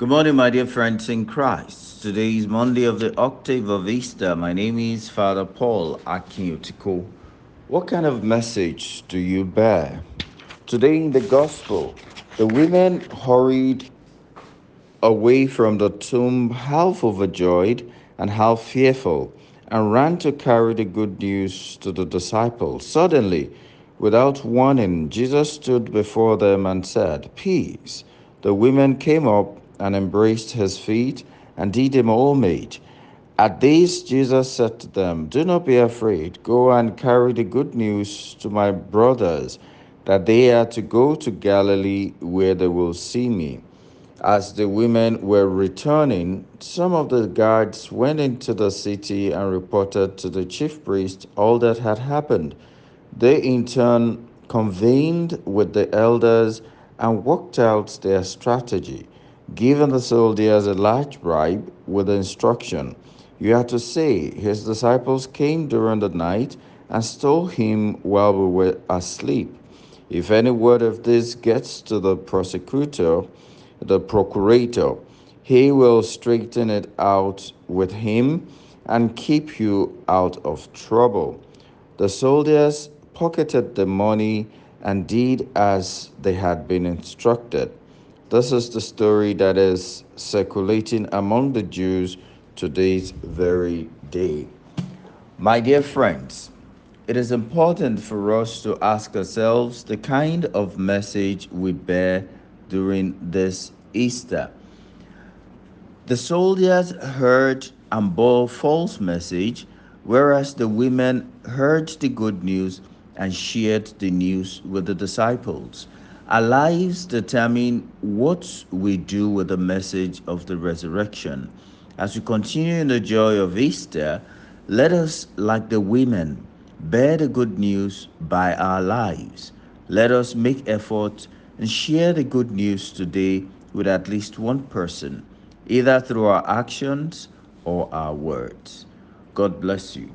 Good morning, my dear friends in Christ. Today is Monday of the octave of Easter. My name is Father Paul Akinyutiko. What kind of message do you bear? Today in the Gospel, the women hurried away from the tomb half overjoyed and half fearful and ran to carry the good news to the disciples. Suddenly, without warning, Jesus stood before them and said, Peace. The women came up and embraced his feet and did him all meat. At this, Jesus said to them, Do not be afraid. Go and carry the good news to my brothers, that they are to go to Galilee where they will see me. As the women were returning, some of the guards went into the city and reported to the chief priest all that had happened. They in turn convened with the elders and worked out their strategy, giving the soldiers a large bribe with the instruction You are to say, His disciples came during the night and stole him while we were asleep. If any word of this gets to the prosecutor, the procurator, he will straighten it out with him and keep you out of trouble. The soldiers pocketed the money and did as they had been instructed. This is the story that is circulating among the Jews to this very day. My dear friends, it is important for us to ask ourselves the kind of message we bear during this Easter. The soldiers heard and bore false message, whereas the women heard the good news and shared the news with the disciples. Our lives determine what we do with the message of the resurrection. As we continue in the joy of Easter, let us, like the women, bear the good news by our lives. Let us make effort and share the good news today with at least one person, either through our actions or our words. God bless you.